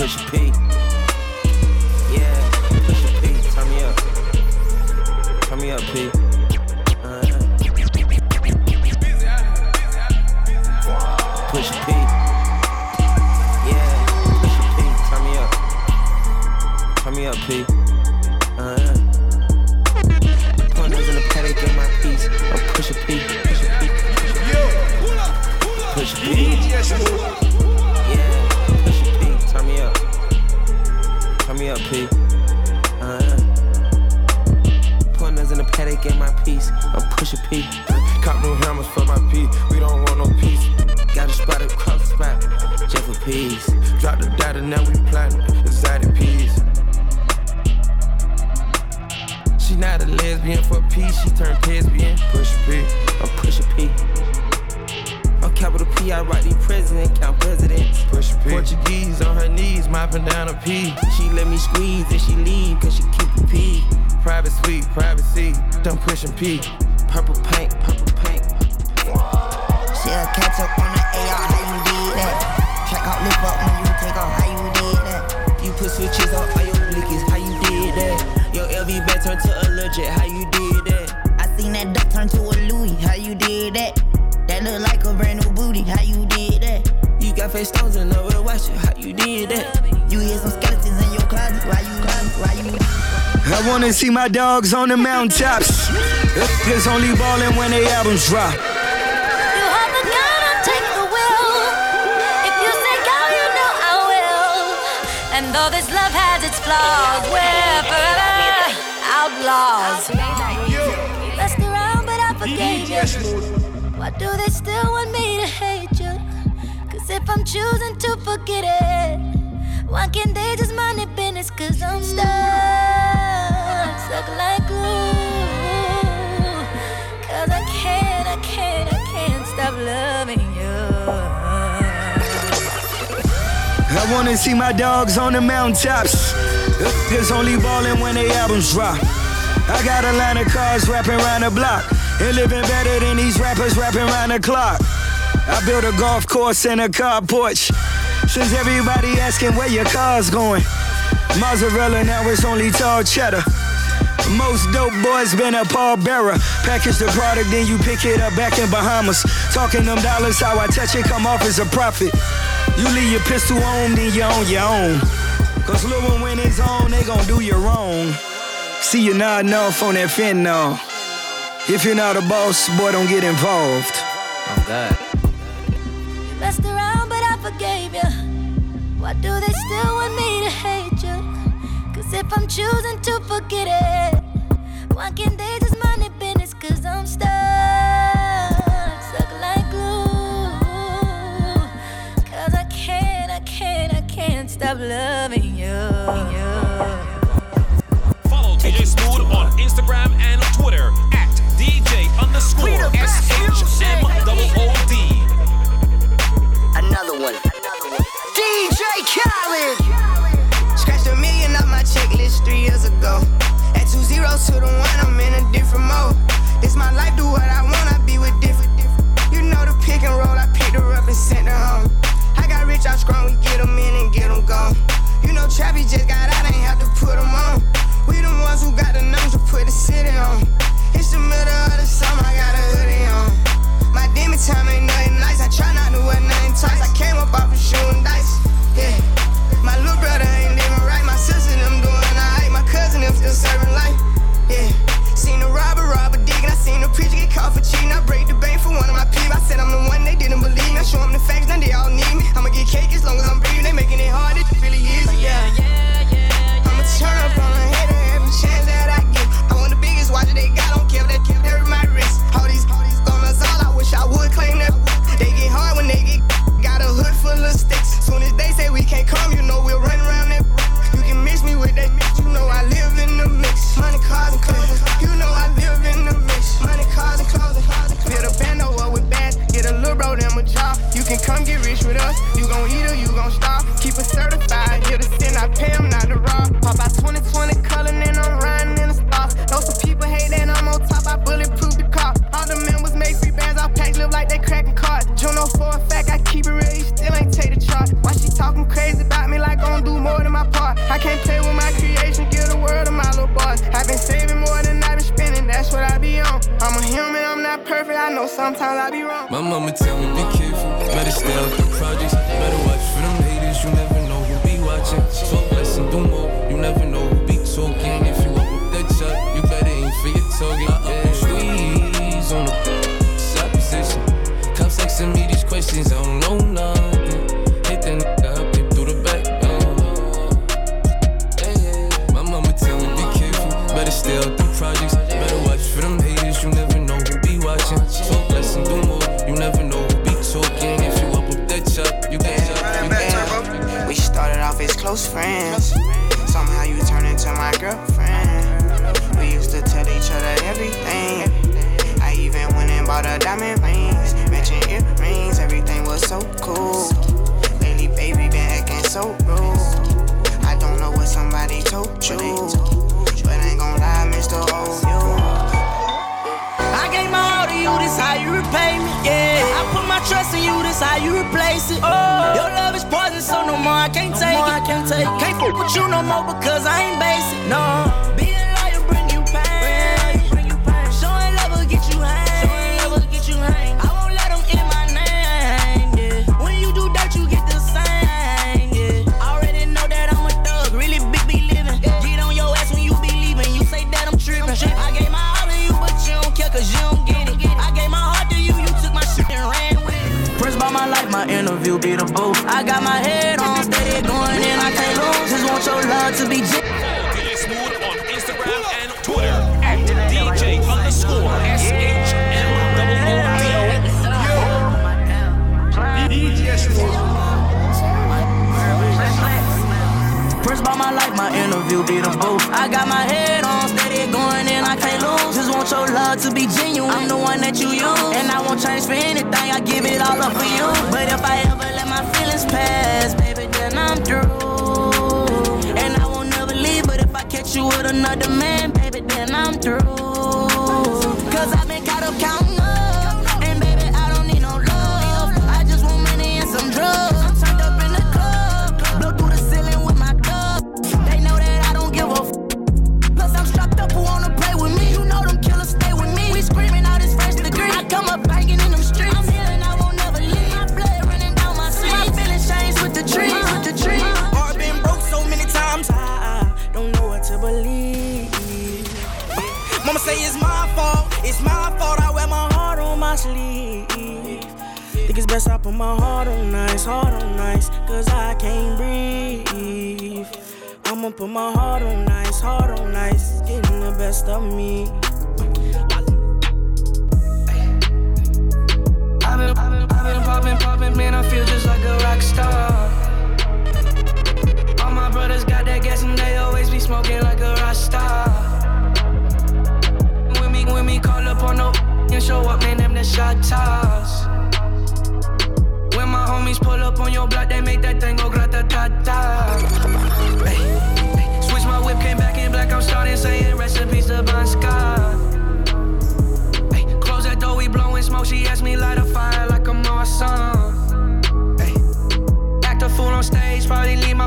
Push a P. Yeah, push a P. Turn me up. Turn me up, P. Uh-huh. Push a P. Yeah, push a P. Turn me up. Turn me up, P. Uh-huh. Pointers in the paddock, get my piece. I'm push a P. Push a P. Push a P. P. Uh-huh. Pointers in the paddock, get my piece. I'm push a P. Cop new hammers for my P. We don't want no peace. Got a spot across the spot. Just for peace. Drop the data, now we planting exotic peas. She not a lesbian for peace, she turned lesbian. Push a P. I'm push a P. I'm capital P, I write the president, count presidents. Push a P. Portuguese on her knees, mopping down a P. She let me squeeze and she leave, cause she keep a P. Private suite, privacy, I'm pushing P. Purple paint, purple paint. She'll catch up on the AR, how you did that? Check out lip up when you take off, how you did that? You put switches on all your blickies, how you did that? Your LV bag turned to allergic, how you did face stones and over the watch it, how you did that? You hear some skeletons in your closet, why you, why you? I wanna see my dogs on the mountaintops. It's only ballin' when they albums drop. You have the gun, I'll take the will. If you say go, you know I will. And though this love has its flaws, we're forever outlaws. Messed around, but I forgave you. Why do they still want me to hate you? If I'm choosing to forget it, why can't they just mind their business? Cause I'm stuck, stuck like glue. Cause I can't, I can't, I can't stop loving you. I wanna see my dogs on the mountaintops. It's only ballin' when they albums drop. I got a line of cars rapping around the block. And living better than these rappers rapping around the clock. I built a golf course and a car porch. Since everybody asking where your car's going. Mozzarella, now it's only tall cheddar. Most dope boys been a pallbearer. Package the product, then you pick it up back in Bahamas. Talking them dollars, how I touch it, come off as a profit. You leave your pistol on, then you own your own. Cause little one when it's on, they gon' do you wrong. See you nodding off on that fentanyl. If you're not a boss, boy, don't get involved. Oh God. Why do they still want me to hate you? Cause if I'm choosing to forget it, why can't they just mind their business? Cause I'm stuck, stuck like glue. Cause I can't, I can't, I can't stop loving you. Follow DJ Smooth on Instagram and Twitter at DJ underscore SHMOOD. Another one. DJ Khaled. Scratched a million off my checklist three years ago. At two zeros to the one, I'm in a different mode. This my life, do what I want, I be with different. You know the pick and roll, I picked her up and sent her home. I got rich out strong, we get us. You gon' eat or you gon' starve. Keep it certified. Here to sin, I pay him not to rob. Pop out 2020 color, and I'm riding in the stars. Know some people hate that I'm on top. I bulletproof the car. All the men was made free bands. I packed live like they cracking cards. Juno oh for a fact, I keep it real. You still ain't take the chart. Why she talking crazy about me like gon' do more than my part? I can't play with my creation. Give the world to my little boss. I've been saving more than I've been spending. That's what I be on. I'm a human. I'm not perfect. I know sometimes I be wrong. My mama tell me be careful, better stay projects, better watch for them haters. You never know who be watching. Talk more because I ain't basic. No, being loyal bring you pain. Showing love will get you. I won't in my name. When you do dirt, you get the same. Yeah, already know that I'm a thug, really big be living. Get on your ass when you be leaving. You say that I'm tripping. I gave my all to you, but you don't you don't get it. I gave my heart to you, you took my shit and ran with it. By my life, my interview be the booth. I got my head Just love to be DJ Smooth on Instagram and Twitter at DJ underscore SHMOOD. Prince by my life, my interview be the booth. I got my head on, steady going in, I can't lose. Just want your love to be genuine. I'm the one that you use, and I won't change for anything. I give it all up for you. But if I ever let my feelings pass, you with another man, baby, then I'm through.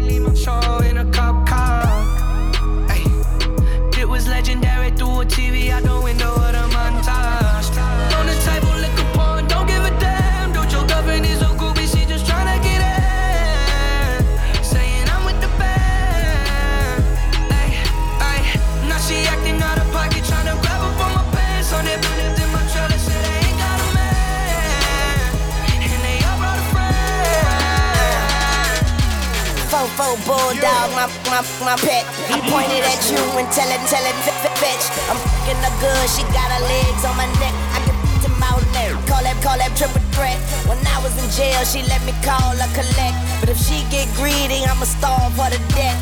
Leave my, leave bulldog, my, my, my pet. I pointed at you and tell it, tell it, bitch. I'm fucking her good, she got her legs on my neck. I can to my leg. Call that, call that triple threat. When I was in jail, she let me call her collect. But if she get greedy, I'ma starve her to death.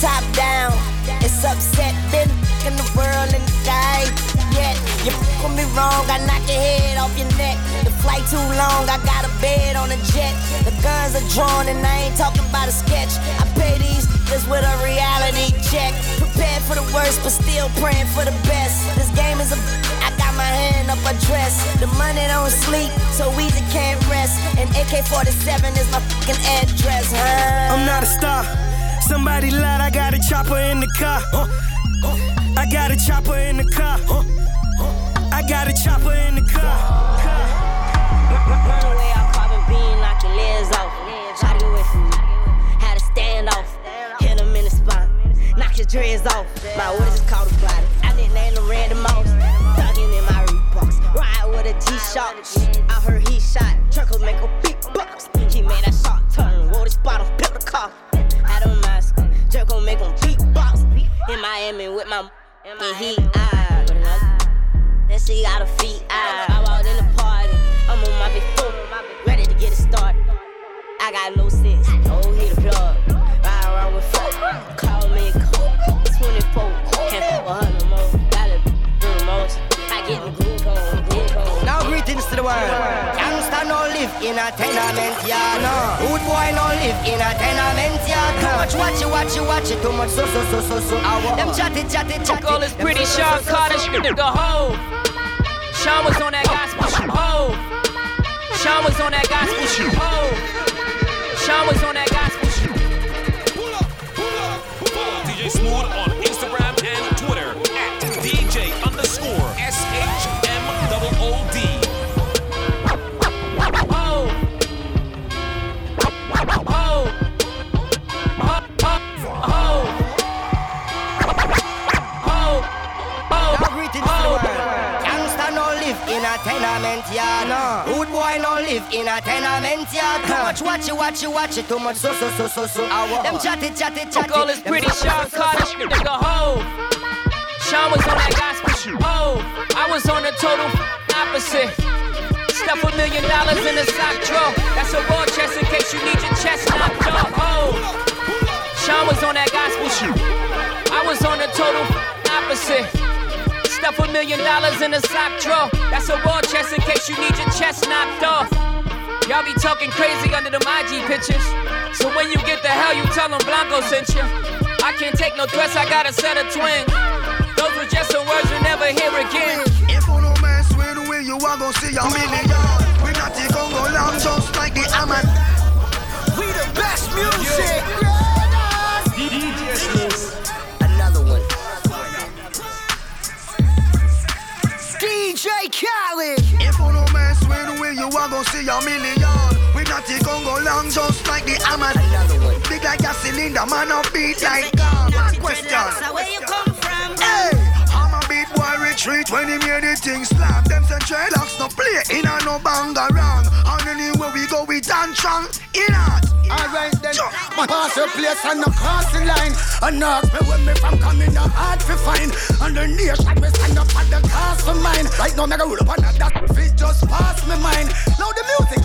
Top down, it's upset. Been in the world and die yet. You with me wrong, I knock your head off your neck. The flight too long, I got a bed on a jet. The guns are drawn and I ain't talking about a sketch. I pay these niggas with a reality check. Prepared for the worst, but still praying for the best. This game is a I got my hand up a dress. The money don't sleep, so easy can't rest. And AK-47 is my fucking address, huh? I'm not a star. Somebody lied, I got a chopper in the car. I got a chopper in the car. I I got a chopper in the car. Run away off carbon beam, knock your legs off. Get away from me. Had to stand off. Hit him in the spine. Knock his dreads off. My what is called a body? I didn't name them random mouse. Thugging in my Reeboks. Ride with a G-Shock. I heard he shot. Truckle make a big box. He made that shot turn. Wore this bottle, built the car. Had him mask. Jerk gon' make him beatbox. In Miami with my and he ah. Then she got her feet ah. I walked in the party. I'm on my big foot. Ready to get it started. I got no sense. Oh, hit the plug. Ride around with folk. Call me cool. 24. Can't fuck with her no more. Got a the most. I get the groove on. Groove on. Greetings to the world. Gangsta no live in a tenement yard. No. Good boy no live in a tenement yard. Too much watch it, watch it, watch it. Too much so so so so so. Them chatty chatty chatty. All this pretty Sean Carter the hoe. Sean was on that gospel shit, hoe. Sean was on that gospel shit, hoe. Sean was on that gospel watch it, watch it. Too much so so so so so. Them chatty chatty chatty. All this Them pretty Sean Carter nigga, hoe. Sean was on that gospel hoe. Oh, I was on the total opposite. Stuff a million dollars in a sock drawer. That's a raw chest in case you need your chest knocked off, oh, hoe. Sean was on that gospel. I was on the total opposite. Stuff a million dollars in a sock drawer. That's a raw chest in case you need your chest knocked off. Y'all be talking crazy under them IG pictures. So when you get the hell, you tell them Blanco sent you. I can't take no threats, I got a set of twins. Those were just some words you never hear again. If you no mess with the way you are gonna see a million. We not the Congo long just like the Aman. We the best music. Another one. DJ Khaled. You are gonna see a million. We not the Congo long just like the one. Big like a cylinder, man a beat like God. One question. Where you come boy retreat when he made the thing slap. Them say dreadlocks no play in a no bang around. And anywhere we go we dance strong in art. Alright then, my pass your place and no crossing line. And ask me when me from coming the hard to find. And the nation me stand up at the cast of mine. Right now, me go roll up on that fit just pass me mind. Now the music,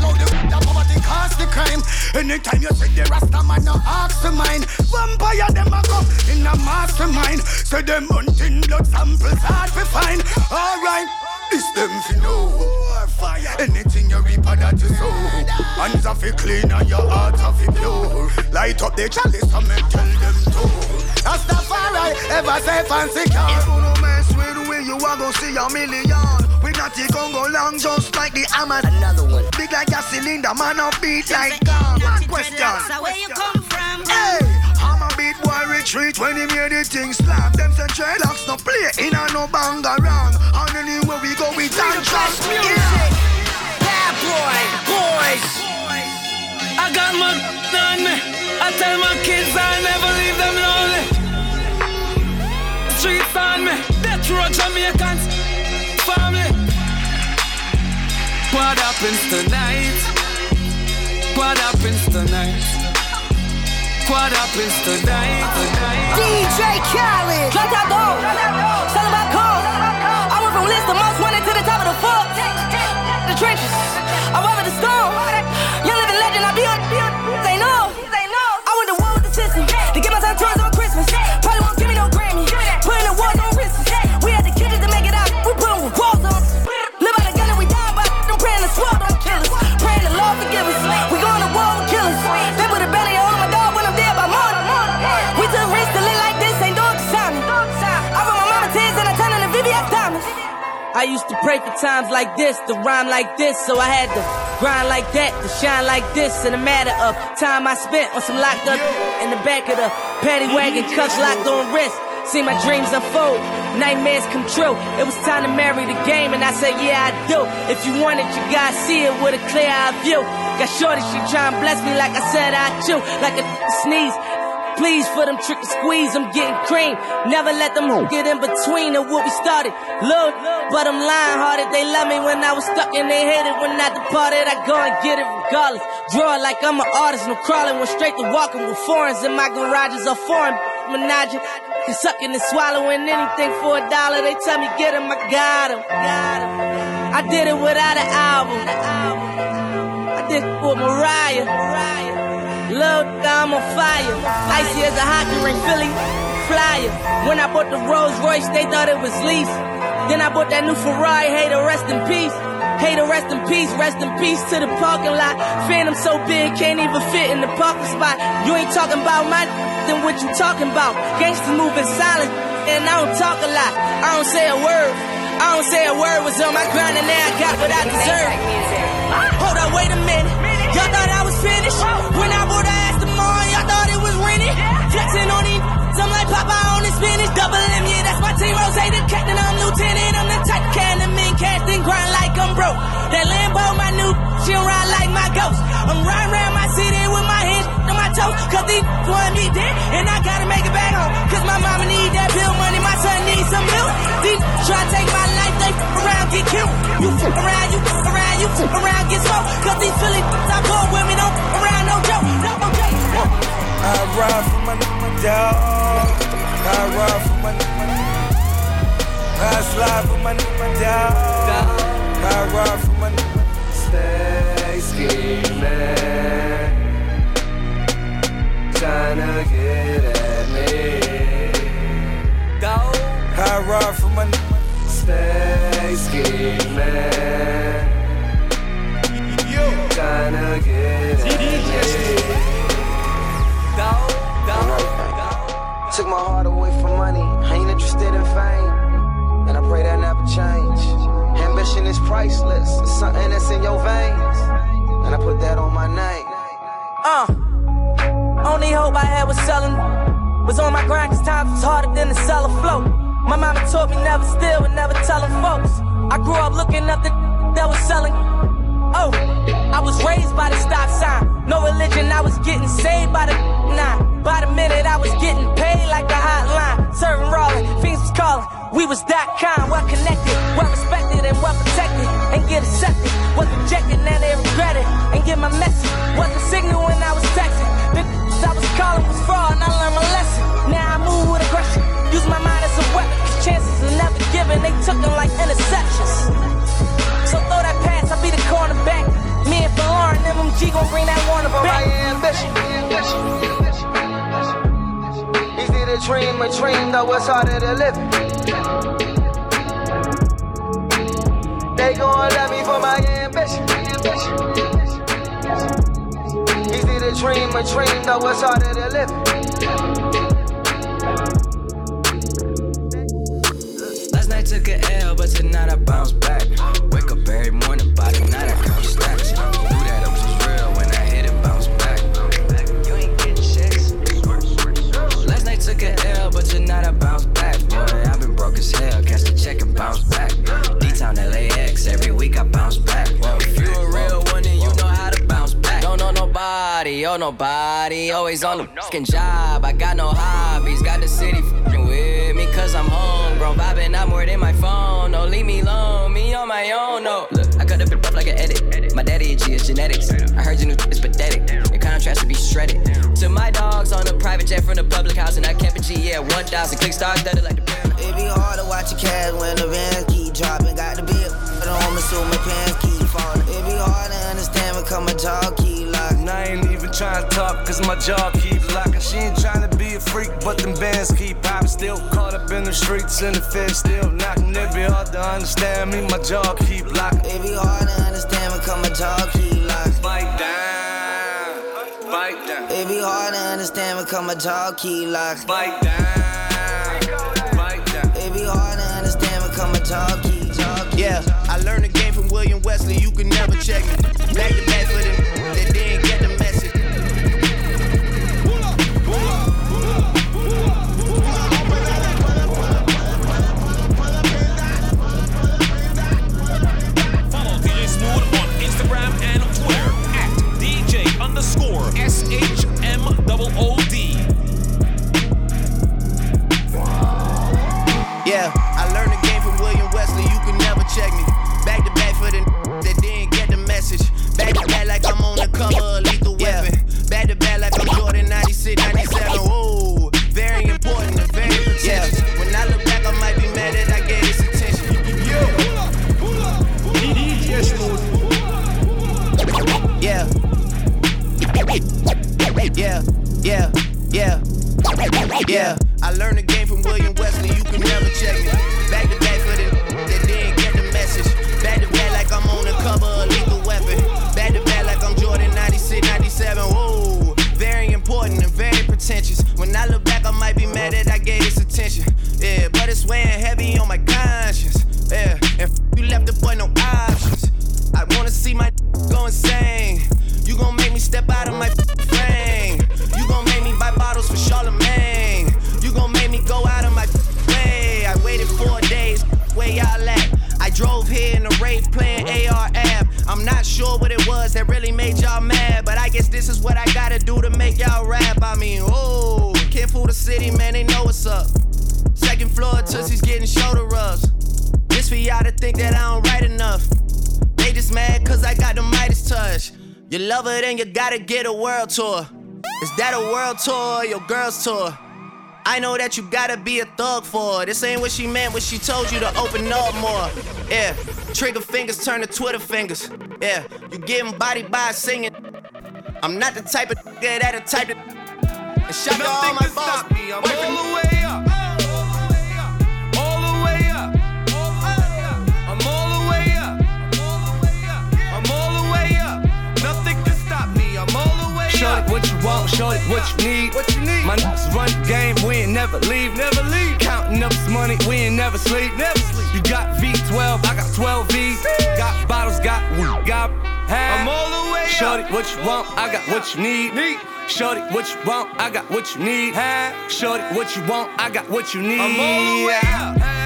Anytime you see the Rasta man, no ask for mine. Vampire them a come in a mastermind. Say them hunting blood samples hard to find. Alright, this them fi know. Fire. Anything you reap of that you sow. Hands are fi clean and your heart are fi pure. Light up the chalice and me tell them to. Rastafari ever safe and If secure. you no mess with way you are gonna see a million. We not the Congo long just like the Aman. Another one. Big like a cylinder, man a beat like God. One question. So where you come from? Hey, I'm a beat boy retreat when he made the thing slap. Them say dreadlocks no play in a no bang around. And anywhere we go we dance strong. Music. Bad boy. Boys. I got my on. I tell my kids I never leave them lonely. Streets on me. Happens tonight? What happens tonight? What happens tonight? tonight? DJ Khaled. Sell about cars. I went from list the most wanted to the top of the fuck. The trenches. I weather the storm. I used to pray for times like this, to rhyme like this, so I had to grind like that, to shine like this. In a matter of time I spent on some locked up in the back of the paddy wagon, cuffs locked on wrist. See my dreams unfold, nightmares come true. It was time to marry the game, and I said, Yeah, I do. If you want it, you gotta see it with a clear eye view. Got shorty, she try and bless me like I said I do. like a sneeze. Please for them trick and squeeze, I'm getting cream. Never let them oh. get in between of what we started. Look, but I'm lying hearted. They love me when I was stuck and they hated when I departed. I go and get it regardless. Draw it like I'm an artist, no crawling. Went straight to walking with foreigns in my garages are foreign. Menage, and sucking and swallowing anything for a dollar. They tell me get him, I got him. I did it without an album. I did it with Mariah. Love, I'm on fire. Icy as a hockey ring, Philly flyer. When I bought the Rolls Royce, they thought it was lease. Then I bought that new Ferrari, hey, to rest in peace. Hey, to rest in peace, rest in peace to the parking lot. Phantom so big, can't even fit in the parking spot. You ain't talking about my then what you talking about? Gangsters moving silent, and I don't talk a lot. I don't say a word. I don't say a word was on my grind, and now I got what I deserve. Hold up, wait a minute. Y'all thought I was finished? When I bought the Aston Martin, y'all thought it was rented? Flexing on these, I'm like Papa on the spinach. Double M, yeah, that's my team. Rose, the captain, I'm lieutenant. I'm the type can the men cast and grind like I'm broke. That Lambo, my new, she ride like my ghost. I'm riding around my city with my hands toes. Cause these want me dead, and I gotta make it back home. Cause my mama need that bill money, my son needs some milk. These try to take my life, they f around, get killed. You f around, you f around, you f around, get smoked. Cause these Philly I go with me, don't f around, no joke, no joke. I ride for my, my dog. I ride for my, my I slide for my, my dog. I ride for my interested in fame. And I pray that never change. Ambition is priceless. It's something that's in your veins. And I put that on my name. Uh, only hope I had was selling. Was on my grind cause times was harder than the sell a float. My mama taught me never steal and never telling folks. I grew up looking up the that was selling. Oh, I was raised by the stop sign. No religion, I was getting saved by the nine. By the minute, I was getting paid like a hotline. Serving rolling, fiends was calling. We was that kind, well connected, well respected, and well protected. And get accepted, was rejected, now they regret it. And get my message, wasn't signal when I was texting. The I was calling was fraud, and I learned my lesson. Now I move with aggression, use my mind as a weapon. Cause chances are never given, they took them like interceptions. So throw that pass, I'll be the cornerback. Me and Lauren, MMG gon' bring that Warner back. Easy to dream a dream, though it's harder to live. They gon' love me for my ambition. Easy to dream a dream, though it's harder to live. Last night took a L, but tonight I bounce back. Wake up every morning, L, but tonight I bounce back. Boy, I've been broke as hell, catch the check and bounce back. D-Town LAX, every week I bounce back. Whoa, if you a real one, then you know how to bounce back. Don't know nobody, oh nobody, always on the fucking job. I got no hobbies, got the city fucking with me, cause I'm home, homegrown. Vibing out more than my phone, no, leave me alone, me on my own, no. A it's genetics. I heard your new is pathetic. Your contrast to be shredded. To my dogs on a private jet from the public house, and I kept a G, yeah, 1,000 click stars that are like the It be hard to watch your cash when the bands keep dropping. Got the at home, so my pants keep falling. It be hard to understand because my jaw keep locking. And I ain't even trying to talk, cause my jaw keep locking. She ain't trying to be a freak, but them bands keep popping. Still caught up in the streets, and the feds still knocking. It be hard to understand me, my jaw keep locking. It be hard to understand because my jaw keep locking. Bite down, bite down. It be hard to understand because my jaw keep locking. Bite down, bite down. It be hard to understand because my jaw keep, jaw keep. Yeah, I learned the game from William Wesley. You can never check me. Back to back for them that didn't get the message. Follow DJ Smooth on Instagram and Twitter at DJ underscore SHM double O. Yeah, yeah, yeah. Yeah, I learned the game from William Wesley. You can never check me. Back to back for the that didn't get the message. Back to back like I'm on the cover of Lethal Weapon. Back to back like I'm Jordan 96, 97. Whoa, very important and very pretentious. When I look back, I might be mad that I gave this attention. Yeah, but it's weighing heavy on my conscience. What I gotta do to make y'all rap. I mean, oh, can't fool the city, man, they know what's up. Second floor, Tussie's getting shoulder rubs. This for y'all to think that I don't write enough. They just mad cause I got the Midas touch. You love her, then you gotta get a world tour. Is that a world tour or your girl's tour? I know that you gotta be a thug for her. This ain't what she meant when she told you to open up more. Yeah, trigger fingers turn to Twitter fingers. Yeah, you getting body by singing. I'm not the type of nigga that a type of. And shout out to all my boss. me. I'm all the way up. All the way up. I'm all the way up. I'm all the way up. Nothing can stop me. I'm all the way Shorty, up. what you want, shorty, what you need. What you need? My niggas run the game, we ain't never leave. Never leave. Counting up this money, we ain't never sleep. Never sleep. You got V12, I got 12 V's. Got bottles, got weed, got half. I'm all the way up. Shorty, what you want, I got what you need. Need. Shorty, what you want, I got what you need. Have. Shorty, what you want, I got what you need. I'm all the way up.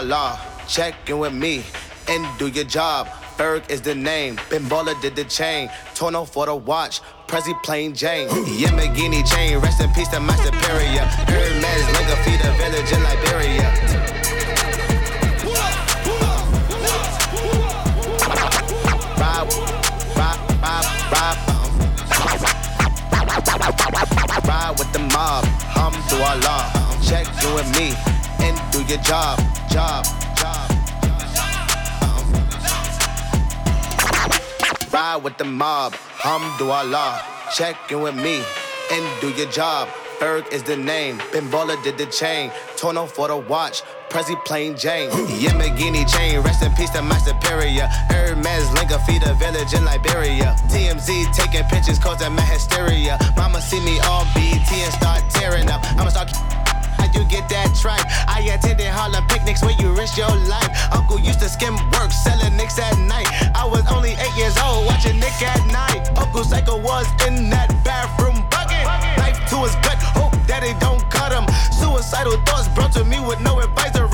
Hamdulillah. Check in with me and do your job. Berg is the name. Bimbola did the chain. Tono for the watch. Prezi plain Jane. Yamagini chain. Rest in peace to my superior. Hermes Linga feed a village in Liberia. Ride, with the mob. Hamdulillah. Check in with me and do your job. Job, job. Ride with the mob, hamdulillah. Check in with me and do your job. Berg is the name. Bimbola did the chain. Tono for the watch. Prezi plain Jane. Yamagini chain. Rest in peace to my superior. Hermes Linga feed a village in Liberia. TMZ taking pictures causing my hysteria. Mama see me on BT and start tearing up. I'ma start. You get that tripe? I attended Harlem picnics where you risk your life. Uncle used to skim work, selling nicks at night. I was only eight years old, watching Nick at night. Uncle Psycho was in that bathroom bucket. Knife to his gut, hope it don't cut him. Suicidal thoughts brought to me with no advisory.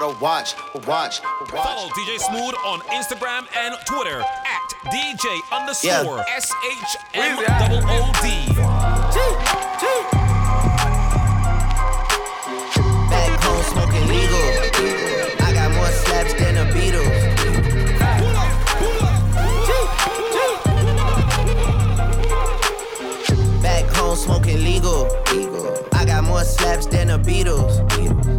For the watch, watch, watch. Follow DJ Smooth on Instagram and Twitter at DJ underscore S H M double O D. Back home smoking legal. I got more slaps than the Beatles. Back home smoking legal. I got more slaps than the Beatles.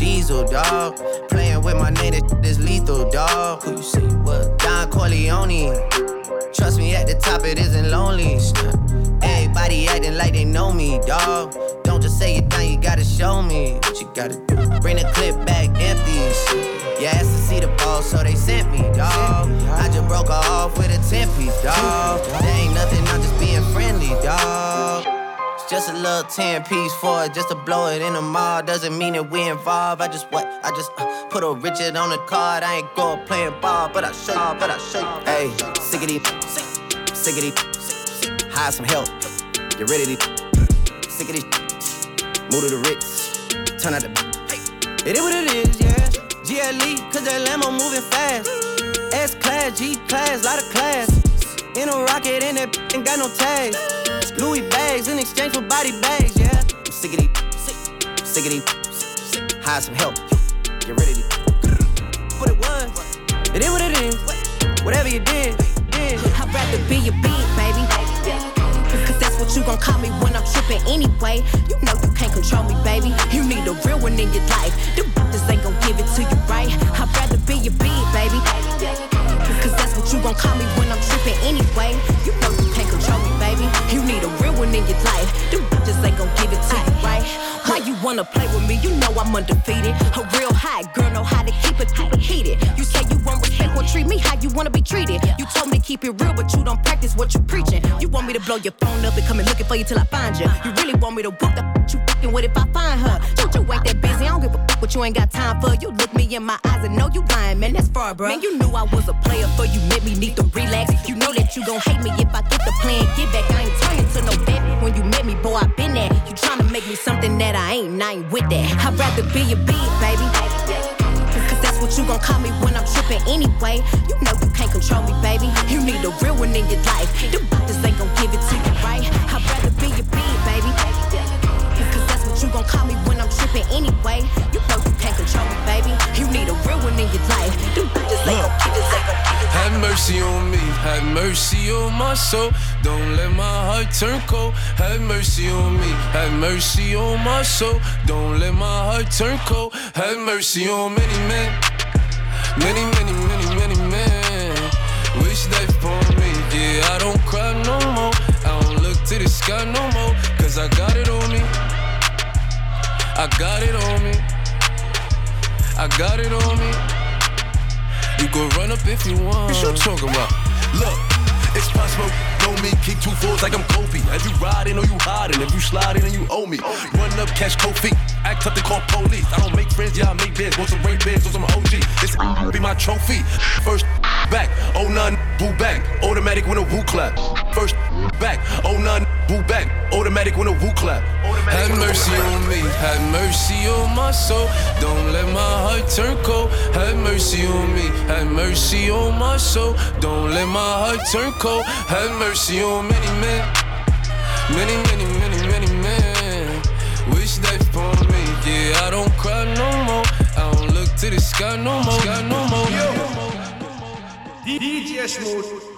Foreign running on diesel, dog. Playing with my name, this lethal, dog. Who you see? What? Don Corleone. Trust me, at the top it isn't lonely. Everybody acting like they know me, dog. Don't just say it down, you gotta show me what you gotta do. Bring the clip back empty. You asked to see the ball, so they sent me, dog. I just broke her off with a 10 piece, dog. There ain't nothing, I'm just being friendly, dog. Just a little 10 piece for it, just to blow it in the mall. Doesn't mean that we involved. I just what? I just uh, put a Richard on the card. I ain't going playing ball, but I show you, but I show you. Hey, sick of these, sick of these. Hire some help. Get rid of these. Sick of these. Move to the Ritz. Turn out the. It is what it is, yeah. GLE, cause that Lambo moving fast. S class, G class, lot of class. In a rocket, and that ain't got no tags. Louis bags in exchange for body bags, yeah. I'm sick of these, sick, sick of these. Hire some help, get rid of these. What it was, it is what it is. Whatever you did, did. I'd rather be your beat, baby. Cause that's what you gon' call me when I'm trippin' anyway. You know you can't control me, baby. You need a real one in your life. The bitches ain't gon' give it to you right. I'd rather be your beat, baby. Cause that's what you gon' call me when I'm trippin' anyway. You know you can't control me, baby. You need a real one in your life. The bitches ain't gon' give it to you right. Why you wanna play with me? You know I'm undefeated. A real high girl know how to keep it, keep it heated. You say you want respect, well treat me how you wanna be treated. You told me to keep it real, but you don't practice what you preaching. You want me to blow your phone up and come and looking for you till I find you. You really want me to whoop the you fucking with if I find her. Don't you ain't that busy? I don't give a fuck what you ain't got time for. You look me in my eyes and know you lying, man. That's far, bro. Man, you knew I was a player, for you made me need to relax. You know that you gon' hate me if I get the plan. Get back, I ain't turning to no baby. When you met me, boy, I been there. You tryna make me something that I ain't, I ain't with that. I'd rather be a beat, baby. What you gon' call me when I'm trippin' anyway. You know you can't control me, baby. You need a real one in your life. The bitches ain't gon' give it to you, right? I'd rather be your beat, baby. Cause that's what you gon' call me when I'm trippin' anyway. You know you can't control me, baby. You need a real one in your life. Bitches ain't gon' give it to you. Have mercy on me, have mercy on my soul. Don't let my heart turn cold. Have mercy on me, have mercy on my soul. Don't let my heart turn cold. Have mercy on many men, many, many, many, many men. Wish life upon me, yeah. I don't cry no more. I don't look to the sky no more, cause I got it on me. I got it on me. I got it on me. You can run up if you want. What you talking about? Look, it's possible. Me, keep two fours like I'm Kobe. If you riding or you hiding, if you sliding and you owe me. Run up, catch feet. Act up, they call police. I don't make friends, yeah, I make bids. Want some rape bids, want some OG. This be my trophy. First back, oh none, boo back. Automatic when a woo clap. First back, oh none, boo back. Automatic when a woo clap. Have mercy on me, have mercy on my soul. Don't let my heart turn cold. Have mercy on me, have mercy on my soul. Don't let my heart turn cold. Have mercy on many men, many, many, many, many men. Wish life upon me, yeah. I don't cry no more. I don't look to the sky no more. Sky no more. DJ Smooth